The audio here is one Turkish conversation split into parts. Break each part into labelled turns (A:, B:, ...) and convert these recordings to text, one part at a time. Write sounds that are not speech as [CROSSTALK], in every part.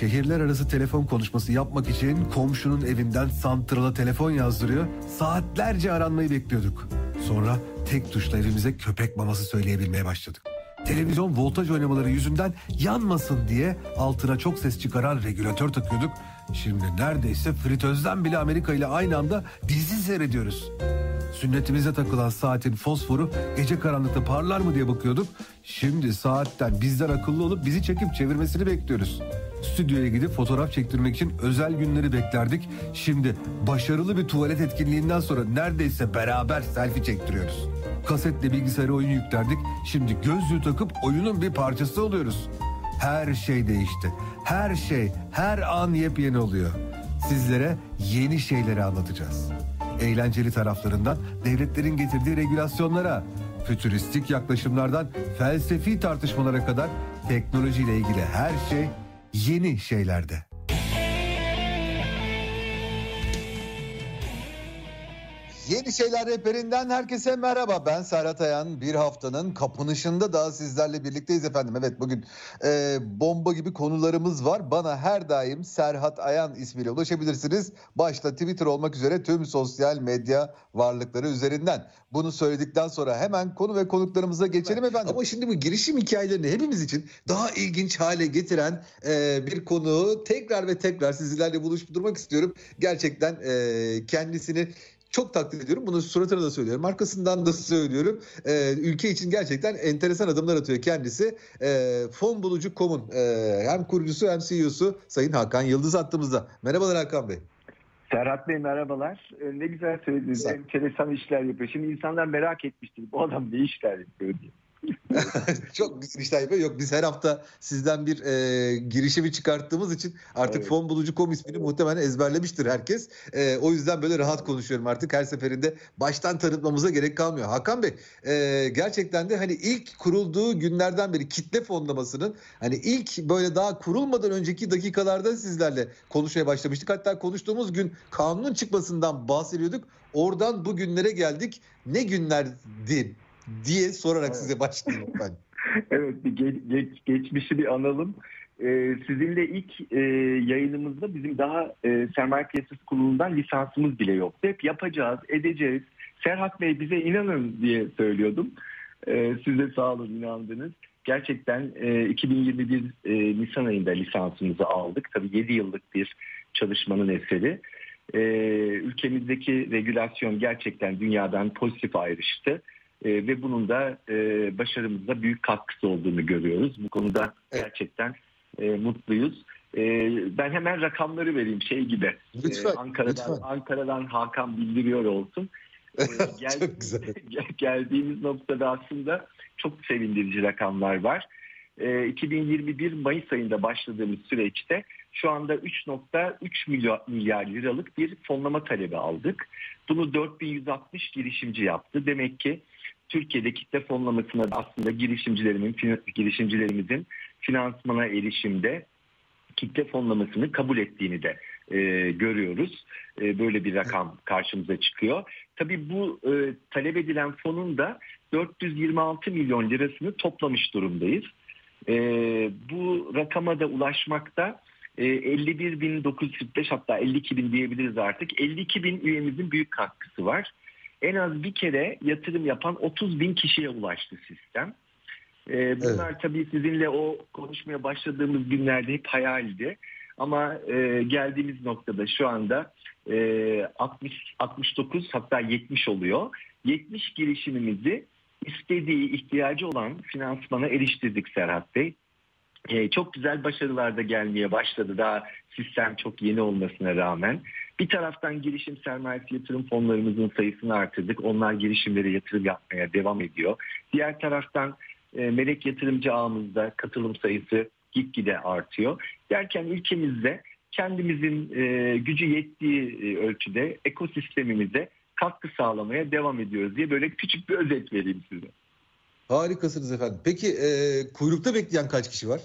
A: Şehirler arası telefon konuşması yapmak için komşunun evinden santrala telefon yazdırıyor. Saatlerce aranmayı bekliyorduk. Sonra tek tuşla evimize köpek maması söyleyebilmeye başladık. Televizyon voltaj oynamaları yüzünden yanmasın diye altına çok ses çıkaran regülatör takıyorduk. Şimdi neredeyse fritözden bile Amerika ile aynı anda dizi seyrediyoruz. Sünnetimize takılan saatin fosforu gece karanlıkta parlar mı diye bakıyorduk. Şimdi saatten bizden akıllı olup bizi çekip çevirmesini bekliyoruz. Stüdyoya gidip fotoğraf çektirmek için özel günleri beklerdik. Şimdi başarılı bir tuvalet etkinliğinden sonra neredeyse beraber selfie çektiriyoruz. Kasetle bilgisayara oyun yüklerdik. Şimdi gözlüğü takıp oyunun bir parçası oluyoruz. Her şey değişti. Her şey, her an yepyeni oluyor. Sizlere yeni şeyleri anlatacağız. Eğlenceli taraflarından devletlerin getirdiği regülasyonlara, fütüristik yaklaşımlardan felsefi tartışmalara kadar teknolojiyle ilgili her şey yeni şeylerde.
B: Yeni Şeyler Rehberinden herkese merhaba. Ben Serhat Ayan. Bir haftanın kapanışında daha sizlerle birlikteyiz efendim. Evet bugün e, bomba gibi konularımız var. Bana her daim Serhat Ayan ismiyle ulaşabilirsiniz. Başta Twitter olmak üzere tüm sosyal medya varlıkları üzerinden. Bunu söyledikten sonra hemen konu ve konuklarımıza geçelim efendim. Ama şimdi bu girişim hikayelerini hepimiz için daha ilginç hale getiren e, bir konu tekrar ve tekrar sizlerle buluşturmak istiyorum. Gerçekten e, kendisini çok takdir ediyorum. Bunu suratına da söylüyorum. Arkasından da söylüyorum. Ee, ülke için gerçekten enteresan adımlar atıyor kendisi. Ee, Fonbulucu.com'un e, hem kurucusu hem CEO'su Sayın Hakan Yıldız attığımızda. Merhabalar Hakan Bey.
C: Serhat Bey merhabalar. Ne güzel söylediniz.
B: Güzel.
C: Enteresan işler yapıyor. Şimdi insanlar merak etmiştir. Bu adam ne işler yapıyor diye. [LAUGHS]
B: Çok güzel işler yapıyor. Yok biz her hafta sizden bir e, girişimi çıkarttığımız için artık
C: Evet.
B: Fonbulucu.com ismini muhtemelen ezberlemiştir herkes. E, o yüzden böyle rahat konuşuyorum artık. Her seferinde baştan tanıtmamıza gerek kalmıyor. Hakan Bey e, gerçekten de hani ilk kurulduğu günlerden beri kitle fonlamasının hani ilk böyle daha kurulmadan önceki dakikalarda sizlerle konuşmaya başlamıştık. Hatta konuştuğumuz gün kanunun çıkmasından bahsediyorduk. Oradan bugünlere geldik. Ne günlerdi diye sorarak
C: Evet.
B: size başlayayım ben. [LAUGHS]
C: Evet bir ge- geç- geçmişi bir analım. Ee, sizinle ilk e, yayınımızda bizim daha e, sermaye piyasası kurulundan lisansımız bile yoktu. Hep yapacağız, edeceğiz. Serhat Bey bize inanın diye söylüyordum. Ee, siz de sağ olun inandınız. Gerçekten e, 2021 e, Nisan ayında lisansımızı aldık. Tabii 7 yıllık bir çalışmanın eseri. Ee, ülkemizdeki regülasyon gerçekten dünyadan pozitif ayrıştı. E, ve bunun da e, başarımızda büyük katkısı olduğunu görüyoruz. Bu konuda gerçekten e, mutluyuz. E, ben hemen rakamları vereyim şey gibi.
B: Lütfen,
C: E, Ankara'dan
B: lütfen.
C: Ankara'dan Hakan bildiriyor olsun. [LAUGHS] E, gel-
B: Çok güzel. [LAUGHS]
C: gel- geldiğimiz noktada aslında çok sevindirici rakamlar var. E, 2021 Mayıs ayında başladığımız süreçte şu anda 3.3 milyar, milyar liralık bir fonlama talebi aldık. Bunu 4160 girişimci yaptı. Demek ki Türkiye'de kitle fonlamasına da aslında girişimcilerimin, girişimcilerimizin finansmana erişimde kitle fonlamasını kabul ettiğini de e, görüyoruz. E, böyle bir rakam karşımıza çıkıyor. Tabii bu e, talep edilen fonun da 426 milyon lirasını toplamış durumdayız. E, bu rakama da ulaşmakta e, 51.945 hatta 52 bin diyebiliriz artık. 52 bin üyemizin büyük katkısı var. En az bir kere yatırım yapan 30 bin kişiye ulaştı sistem. E, bunlar tabii sizinle o konuşmaya başladığımız günlerde hep hayaldi. Ama e, geldiğimiz noktada şu anda e, 60, 69 hatta 70 oluyor. 70 girişimimizi istediği, ihtiyacı olan finansmana eriştirdik Serhat Bey. E, çok güzel başarılar da gelmeye başladı. Daha sistem çok yeni olmasına rağmen. Bir taraftan girişim sermayesi yatırım fonlarımızın sayısını artırdık. Onlar girişimlere yatırım yapmaya devam ediyor. Diğer taraftan e, melek yatırımcı ağımızda katılım sayısı gitgide artıyor. Derken ülkemizde kendimizin e, gücü yettiği e, ölçüde ekosistemimize katkı sağlamaya devam ediyoruz diye böyle küçük bir özet vereyim size.
B: Harikasınız efendim. Peki e, kuyrukta bekleyen kaç kişi var?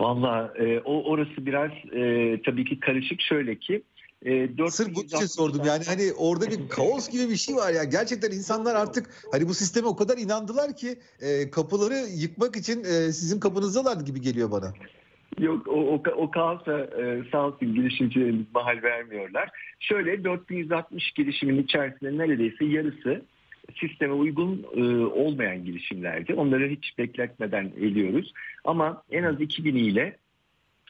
C: Valla e, o orası biraz e, tabii ki karışık şöyle ki e, 4
B: Sırf bunun için sordum yani hani orada bir kaos gibi bir şey var ya. Gerçekten insanlar artık hani bu sisteme o kadar inandılar ki e, kapıları yıkmak için e, sizin kapınızdalar gibi geliyor bana.
C: Yok o, o, o kaosa e, sağ olsun girişimcilerimiz mahal vermiyorlar. Şöyle 4160 girişimin içerisinde neredeyse yarısı sisteme uygun e, olmayan girişimlerdi. Onları hiç bekletmeden eliyoruz. Ama en az 2000 ile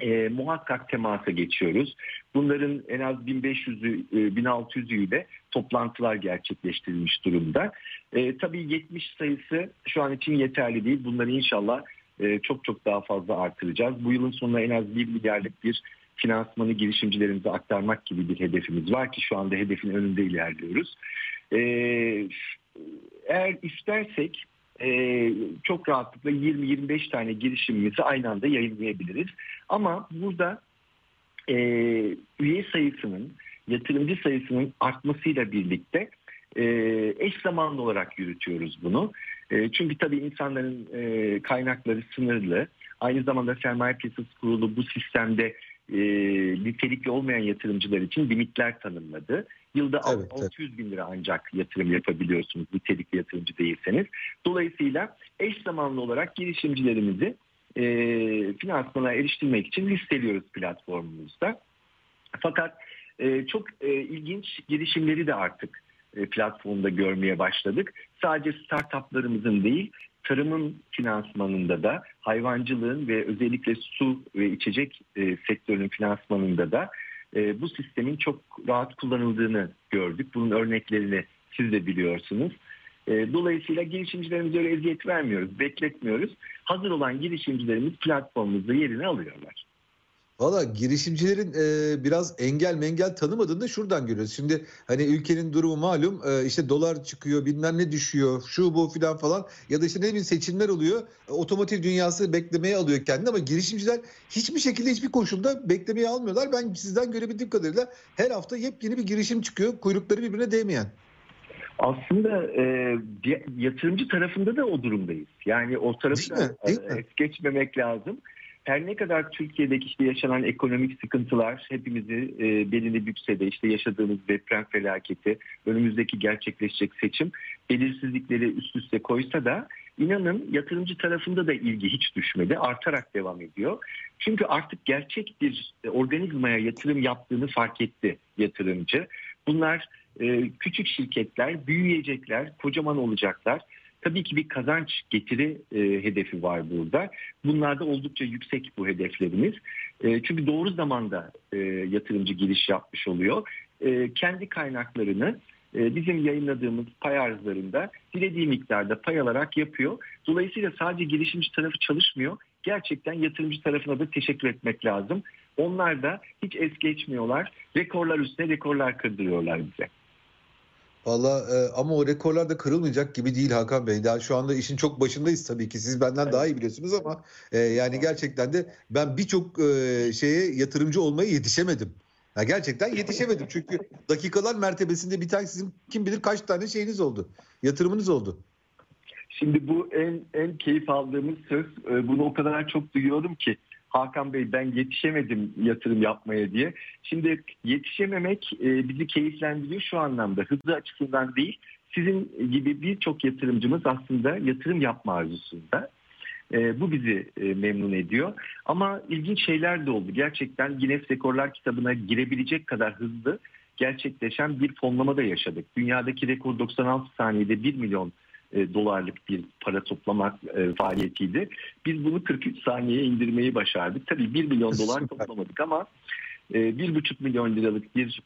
C: e, muhakkak temasa geçiyoruz. Bunların en az 1500'ü, e, 1600'ü de toplantılar gerçekleştirilmiş durumda. E, tabii 70 sayısı şu an için yeterli değil. Bunları inşallah e, çok çok daha fazla artıracağız. Bu yılın sonuna en az 1 milyarlık bir finansmanı girişimcilerimize aktarmak gibi bir hedefimiz var ki şu anda hedefin önünde ilerliyoruz. E, eğer istersek e, çok rahatlıkla 20-25 tane girişimimizi aynı anda yayınlayabiliriz. Ama burada e, üye sayısının, yatırımcı sayısının artmasıyla birlikte e, eş zamanlı olarak yürütüyoruz bunu. E, çünkü tabii insanların e, kaynakları sınırlı. Aynı zamanda sermaye piyasası kurulu bu sistemde e, nitelikli olmayan yatırımcılar için limitler tanımladı. Yılda evet, 600 bin lira ancak yatırım yapabiliyorsunuz nitelikli yatırımcı değilseniz. Dolayısıyla eş zamanlı olarak girişimcilerimizi e, finansmana eriştirmek için listeliyoruz platformumuzda. Fakat e, çok e, ilginç girişimleri de artık e, platformda görmeye başladık. Sadece startuplarımızın değil, tarımın finansmanında da, hayvancılığın ve özellikle su ve içecek e, sektörünün finansmanında da e, bu sistemin çok rahat kullanıldığını gördük. Bunun örneklerini siz de biliyorsunuz. E, dolayısıyla girişimcilerimize öyle eziyet vermiyoruz, bekletmiyoruz. Hazır olan girişimcilerimiz platformumuzda yerini alıyorlar.
B: Valla girişimcilerin e, biraz engel mengel tanımadığını da şuradan görüyoruz. Şimdi hani ülkenin durumu malum e, işte dolar çıkıyor bilmem ne düşüyor şu bu filan falan ya da işte ne bileyim seçimler oluyor. E, otomotiv dünyası beklemeye alıyor kendini ama girişimciler hiçbir şekilde hiçbir koşulda beklemeye almıyorlar. Ben sizden görebildiğim kadarıyla her hafta yepyeni bir girişim çıkıyor kuyrukları birbirine değmeyen.
C: Aslında e, yatırımcı tarafında da o durumdayız. Yani o tarafı da es geçmemek lazım her ne kadar Türkiye'deki işte yaşanan ekonomik sıkıntılar hepimizi e, belini bükse de işte yaşadığımız deprem felaketi, önümüzdeki gerçekleşecek seçim belirsizlikleri üst üste koysa da inanın yatırımcı tarafında da ilgi hiç düşmedi. Artarak devam ediyor. Çünkü artık gerçek bir organizmaya yatırım yaptığını fark etti yatırımcı. Bunlar e, küçük şirketler, büyüyecekler, kocaman olacaklar Tabii ki bir kazanç getiri e, hedefi var burada. Bunlarda oldukça yüksek bu hedeflerimiz. E, çünkü doğru zamanda e, yatırımcı giriş yapmış oluyor. E, kendi kaynaklarını e, bizim yayınladığımız pay arzlarında dilediği miktarda pay alarak yapıyor. Dolayısıyla sadece girişimci tarafı çalışmıyor. Gerçekten yatırımcı tarafına da teşekkür etmek lazım. Onlar da hiç es geçmiyorlar. Rekorlar üstüne rekorlar kırdırıyorlar bize.
B: Valla e, ama o rekorlar da kırılmayacak gibi değil Hakan Bey. Daha şu anda işin çok başındayız tabii ki. Siz benden evet. daha iyi biliyorsunuz ama e, yani gerçekten de ben birçok e, şeye yatırımcı olmaya yetişemedim. Ya gerçekten yetişemedim çünkü [LAUGHS] dakikalar mertebesinde bir tane sizin kim bilir kaç tane şeyiniz oldu. Yatırımınız oldu.
C: Şimdi bu en en keyif aldığımız söz. E, bunu o kadar çok duyuyorum ki Hakan Bey ben yetişemedim yatırım yapmaya diye. Şimdi yetişememek e, bizi keyiflendiriyor şu anlamda. Hızlı açısından değil. Sizin gibi birçok yatırımcımız aslında yatırım yapma arzusunda. E, bu bizi e, memnun ediyor. Ama ilginç şeyler de oldu. Gerçekten Guinness Rekorlar kitabına girebilecek kadar hızlı gerçekleşen bir fonlama da yaşadık. Dünyadaki rekor 96 saniyede 1 milyon e, dolarlık bir para toplamak e, faaliyetiydi. Biz bunu 43 saniyeye indirmeyi başardık. Tabii 1 milyon dolar toplamadık ama e, 1,5 milyon liralık bir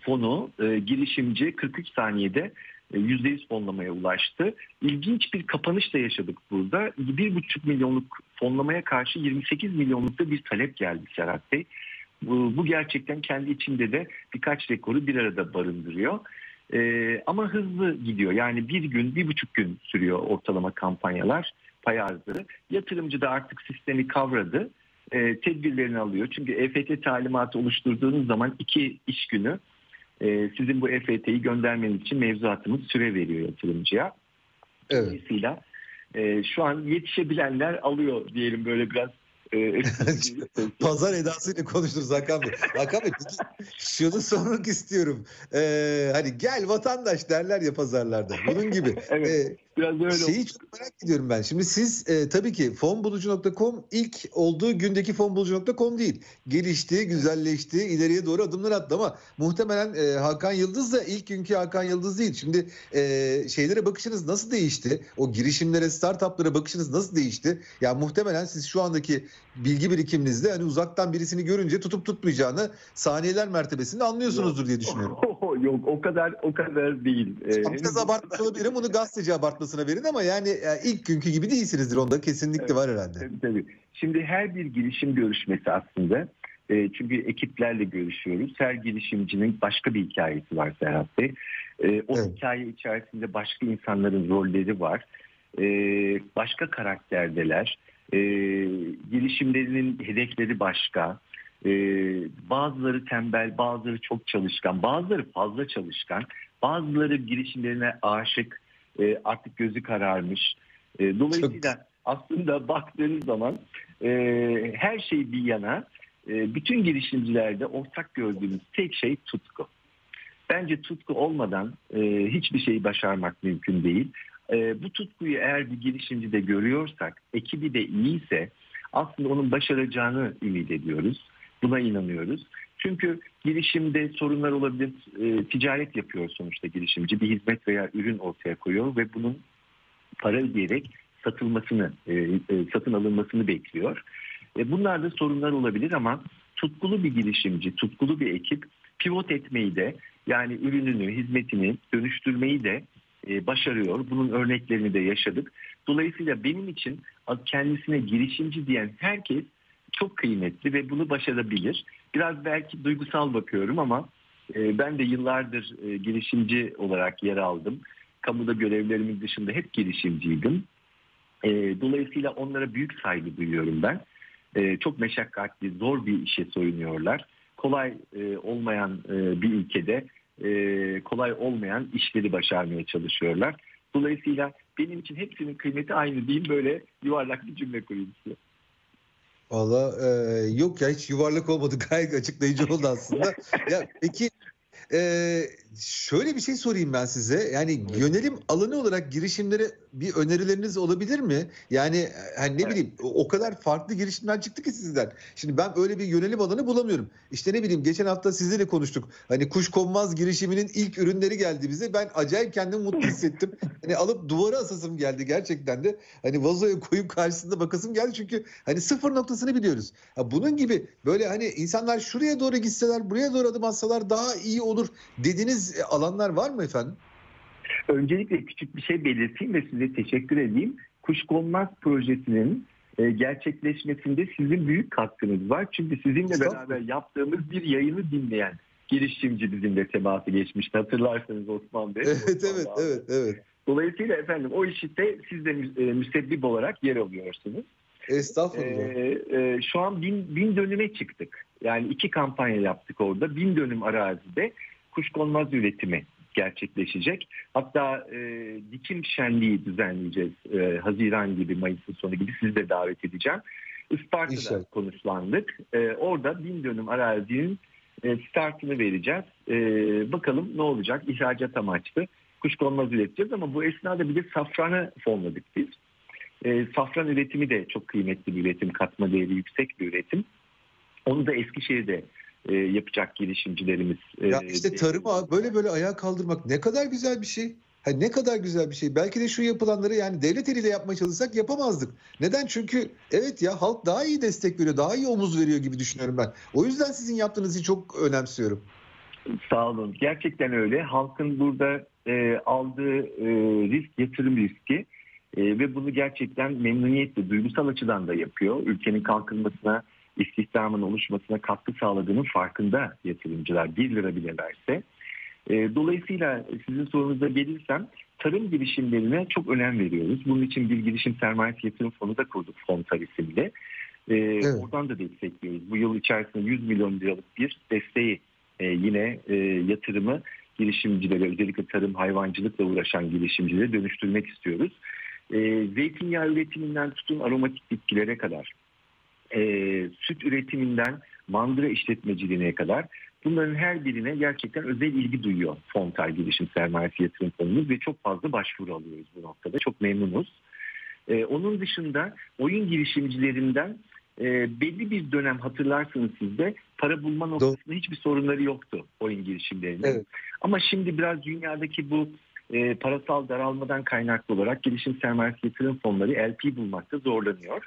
C: fonu e, girişimci 43 saniyede %100 e, fonlamaya ulaştı. İlginç bir kapanış da yaşadık burada. 1,5 milyonluk fonlamaya karşı 28 milyonlukta bir talep geldi Serhat Bey. Bu, bu gerçekten kendi içinde de birkaç rekoru bir arada barındırıyor. E, ama hızlı gidiyor. Yani bir gün, bir buçuk gün sürüyor ortalama kampanyalar, pay arzları. Yatırımcı da artık sistemi kavradı. E, tedbirlerini alıyor. Çünkü EFT talimatı oluşturduğunuz zaman iki iş günü e, sizin bu EFT'yi göndermeniz için mevzuatımız süre veriyor yatırımcıya. Evet. Dolayısıyla e, şu an yetişebilenler alıyor diyelim böyle biraz
B: ee, [LAUGHS] Pazar edasıyla konuşuruz Hakan Bey. Hakan Bey şunu sormak istiyorum. Ee, hani gel vatandaş derler ya pazarlarda. Bunun gibi. evet. Ee,
C: Biraz öyle
B: Şeyi
C: oldu.
B: çok merak ediyorum ben. Şimdi siz e, tabii ki fonbulucu.com ilk olduğu gündeki fonbulucu.com değil. Gelişti, güzelleşti, ileriye doğru adımlar attı ama muhtemelen e, Hakan Yıldız da ilk günkü Hakan Yıldız değil. Şimdi e, şeylere bakışınız nasıl değişti? O girişimlere, startuplara bakışınız nasıl değişti? Ya muhtemelen siz şu andaki bilgi birikiminizde hani uzaktan birisini görünce tutup tutmayacağını saniyeler mertebesinde anlıyorsunuzdur diye düşünüyorum. [LAUGHS]
C: Yok o kadar o kadar değil. Ee,
B: Biraz abartmış olabilirim. Bunu gazeteci abartmasına verin ama yani e, ilk günkü gibi değilsinizdir. Onda kesinlikle var herhalde.
C: Tabii, tabii. Şimdi her bir girişim görüşmesi aslında e, çünkü ekiplerle görüşüyoruz. Her girişimcinin başka bir hikayesi var Serhat Bey. E, o
B: Evet.
C: hikaye içerisinde başka insanların rolleri var. E, başka karakterdeler. E, girişimlerinin hedefleri başka. E, bazıları tembel, bazıları çok çalışkan, bazıları fazla çalışkan, bazıları girişimlerine aşık, e, artık gözü kararmış. E, dolayısıyla aslında baktığınız zaman e, her şey bir yana e, bütün girişimcilerde ortak gördüğümüz tek şey tutku. Bence tutku olmadan e, hiçbir şeyi başarmak mümkün değil. E, bu tutkuyu eğer bir girişimcide görüyorsak, ekibi de iyiyse aslında onun başaracağını ümit ediyoruz. Buna inanıyoruz. Çünkü girişimde sorunlar olabilir. E, ticaret yapıyor sonuçta girişimci. Bir hizmet veya ürün ortaya koyuyor ve bunun para ödeyerek satılmasını, e, e, satın alınmasını bekliyor. E, bunlarda sorunlar olabilir ama tutkulu bir girişimci, tutkulu bir ekip pivot etmeyi de yani ürününü, hizmetini dönüştürmeyi de e, başarıyor. Bunun örneklerini de yaşadık. Dolayısıyla benim için kendisine girişimci diyen herkes çok kıymetli ve bunu başarabilir. Biraz belki duygusal bakıyorum ama e, ben de yıllardır e, girişimci olarak yer aldım. Kamuda görevlerimin dışında hep girişimciydim. E, dolayısıyla onlara büyük saygı duyuyorum ben. E, çok meşakkatli, zor bir işe soyunuyorlar. Kolay e, olmayan e, bir ülkede e, kolay olmayan işleri başarmaya çalışıyorlar. Dolayısıyla benim için hepsinin kıymeti aynı diyeyim böyle yuvarlak bir cümle kurayım size.
B: Valla e, yok ya hiç yuvarlak olmadı [LAUGHS] gayet açıklayıcı oldu aslında. ya peki e, şöyle bir şey sorayım ben size. Yani yönelim alanı olarak girişimlere bir önerileriniz olabilir mi? Yani e, hani ne
C: Evet.
B: bileyim o o kadar farklı girişimler çıktı ki sizden. Şimdi ben öyle bir yönelim alanı bulamıyorum. İşte ne bileyim geçen hafta sizle de konuştuk. Hani kuş konmaz girişiminin ilk ürünleri geldi bize. Ben acayip kendimi mutlu hissettim. [LAUGHS] Hani alıp duvara asasım geldi gerçekten de. Hani vazoya koyup karşısında bakasım geldi çünkü hani sıfır noktasını biliyoruz. Ha, bunun gibi böyle hani insanlar şuraya doğru gitseler, buraya doğru adım atsalar daha iyi olur dediğiniz e, alanlar var mı efendim?
C: Öncelikle küçük bir şey belirteyim ve size teşekkür edeyim. Kuşkonmaz projesinin e, gerçekleşmesinde sizin büyük katkınız var. Çünkü sizinle beraber yaptığımız bir yayını dinleyen girişimci bizimle teması geçmişti. Hatırlarsanız Osman Bey.
B: Evet
C: Osman
B: evet
C: abi.
B: evet evet.
C: Dolayısıyla efendim o işte siz de e, müsebbip olarak yer alıyorsunuz.
B: Estağfurullah.
C: Ee, e, şu an bin, bin dönüme çıktık. Yani iki kampanya yaptık orada. Bin dönüm arazide kuşkonmaz üretimi gerçekleşecek. Hatta e, dikim şenliği düzenleyeceğiz. E, Haziran gibi, Mayıs'ın sonu gibi sizi de davet edeceğim. Isparta'da
B: İnşallah.
C: konuşlandık. E, orada bin dönüm arazinin e, startını vereceğiz. E, bakalım ne olacak? İhracat amaçlı kuşkonmaz üreteceğiz ama bu esnada bir de safranı fonladık biz. E, safran üretimi de çok kıymetli bir üretim, katma değeri yüksek bir üretim. Onu da Eskişehir'de e, yapacak girişimcilerimiz. e,
B: Ya işte tarıma böyle böyle ayağa kaldırmak ne kadar güzel bir şey. Ha ne kadar güzel bir şey. Belki de şu yapılanları yani devlet eliyle yapmaya çalışsak yapamazdık. Neden? Çünkü evet ya halk daha iyi destek veriyor, daha iyi omuz veriyor gibi düşünüyorum ben. O yüzden sizin yaptığınızı çok önemsiyorum.
C: Sağ olun. Gerçekten öyle. Halkın burada e, aldığı e, risk yatırım riski E, ve bunu gerçekten memnuniyetle, duygusal açıdan da yapıyor. Ülkenin kalkınmasına, istihdamın oluşmasına katkı sağladığının farkında yatırımcılar 1 lira bile verse. E, dolayısıyla sizin sorunuza gelirsem tarım girişimlerine çok önem veriyoruz. Bunun için bir girişim sermayesi yatırım fonu da kurduk Fontar isimli. E, Oradan da destekliyoruz. Bu yıl içerisinde 100 milyon liralık bir desteği e, yine e, yatırımı girişimcilere özellikle tarım hayvancılıkla uğraşan girişimcilere dönüştürmek istiyoruz. E, zeytinyağı üretiminden tutun aromatik bitkilere kadar e, süt üretiminden mandıra işletmeciliğine kadar Bunların her birine gerçekten özel ilgi duyuyor Fontar Girişim Sermayesi Yatırım Fonumuz ve çok fazla başvuru alıyoruz bu noktada. Çok memnunuz. Ee, onun dışında oyun girişimcilerinden e, belli bir dönem hatırlarsınız siz de para bulma noktasında hiçbir sorunları yoktu oyun girişimlerinin.
B: Evet.
C: Ama şimdi biraz dünyadaki bu e, parasal daralmadan kaynaklı olarak girişim sermayesi yatırım fonları LP bulmakta zorlanıyor.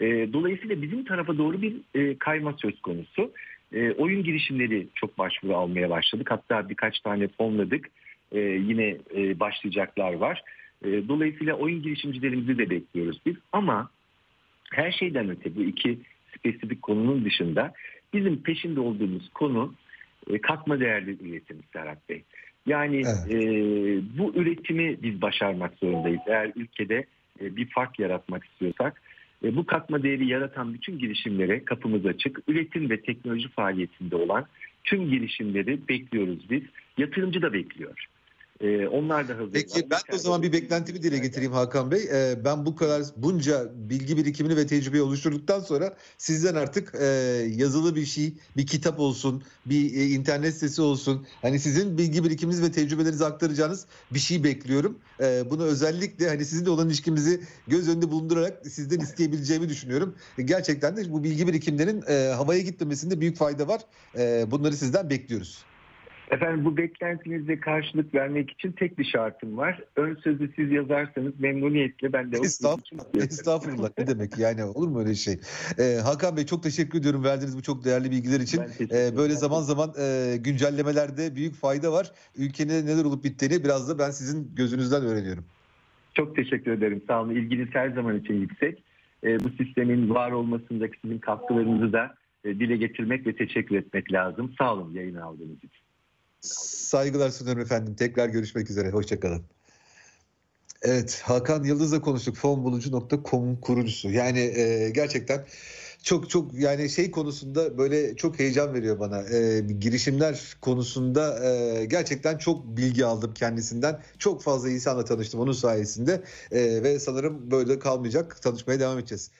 C: E, dolayısıyla bizim tarafa doğru bir e, kayma söz konusu. E, oyun girişimleri çok başvuru almaya başladık. Hatta birkaç tane fonladık. E, yine e, başlayacaklar var. E, dolayısıyla oyun girişimcilerimizi de bekliyoruz biz. Ama her şeyden öte bu iki spesifik konunun dışında bizim peşinde olduğumuz konu e, katma değerli üretim Serhat Bey. Yani
B: Evet.
C: e, bu üretimi biz başarmak zorundayız. Eğer ülkede e, bir fark yaratmak istiyorsak e, bu katma değeri yaratan bütün girişimlere kapımız açık. Üretim ve teknoloji faaliyetinde olan tüm girişimleri bekliyoruz biz. Yatırımcı da bekliyor. E, onlar da hazır.
B: Peki ben o zaman bir beklentimi dile getireyim Hakan Bey. Ee, ben bu kadar bunca bilgi birikimini ve tecrübeyi oluşturduktan sonra sizden artık e, yazılı bir şey, bir kitap olsun, bir e, internet sitesi olsun. Hani sizin bilgi birikiminiz ve tecrübelerinizi aktaracağınız bir şey bekliyorum. Ee, bunu özellikle hani sizinle olan ilişkimizi göz önünde bulundurarak sizden isteyebileceğimi düşünüyorum. E, Gerçekten de bu bilgi birikimlerinin e, havaya gitmemesinde büyük fayda var. E, bunları sizden bekliyoruz.
C: Efendim bu beklentinize karşılık vermek için tek bir şartım var. Ön sözü siz yazarsanız memnuniyetle ben de
B: Estağfurullah, estağfurullah ne demek yani olur mu öyle şey? Ee, Hakan Bey çok teşekkür ediyorum verdiğiniz bu çok değerli bilgiler için. Ee, böyle zaman zaman e, güncellemelerde büyük fayda var. Ülkenin neler olup bittiğini biraz da ben sizin gözünüzden öğreniyorum.
C: Çok teşekkür ederim. Sağ olun. İlginiz her zaman için yüksek. E, bu sistemin var olmasındaki sizin katkılarınızı da e, dile getirmek ve teşekkür etmek lazım. Sağ olun yayını aldığınız için.
B: Saygılar sunuyorum efendim. Tekrar görüşmek üzere. Hoşçakalın. Evet Hakan Yıldız'la konuştuk. Fonbulucu.com kurucusu. Yani e, gerçekten çok çok yani şey konusunda böyle çok heyecan veriyor bana. E, girişimler konusunda e, gerçekten çok bilgi aldım kendisinden. Çok fazla insanla tanıştım onun sayesinde. E, ve sanırım böyle kalmayacak. Tanışmaya devam edeceğiz.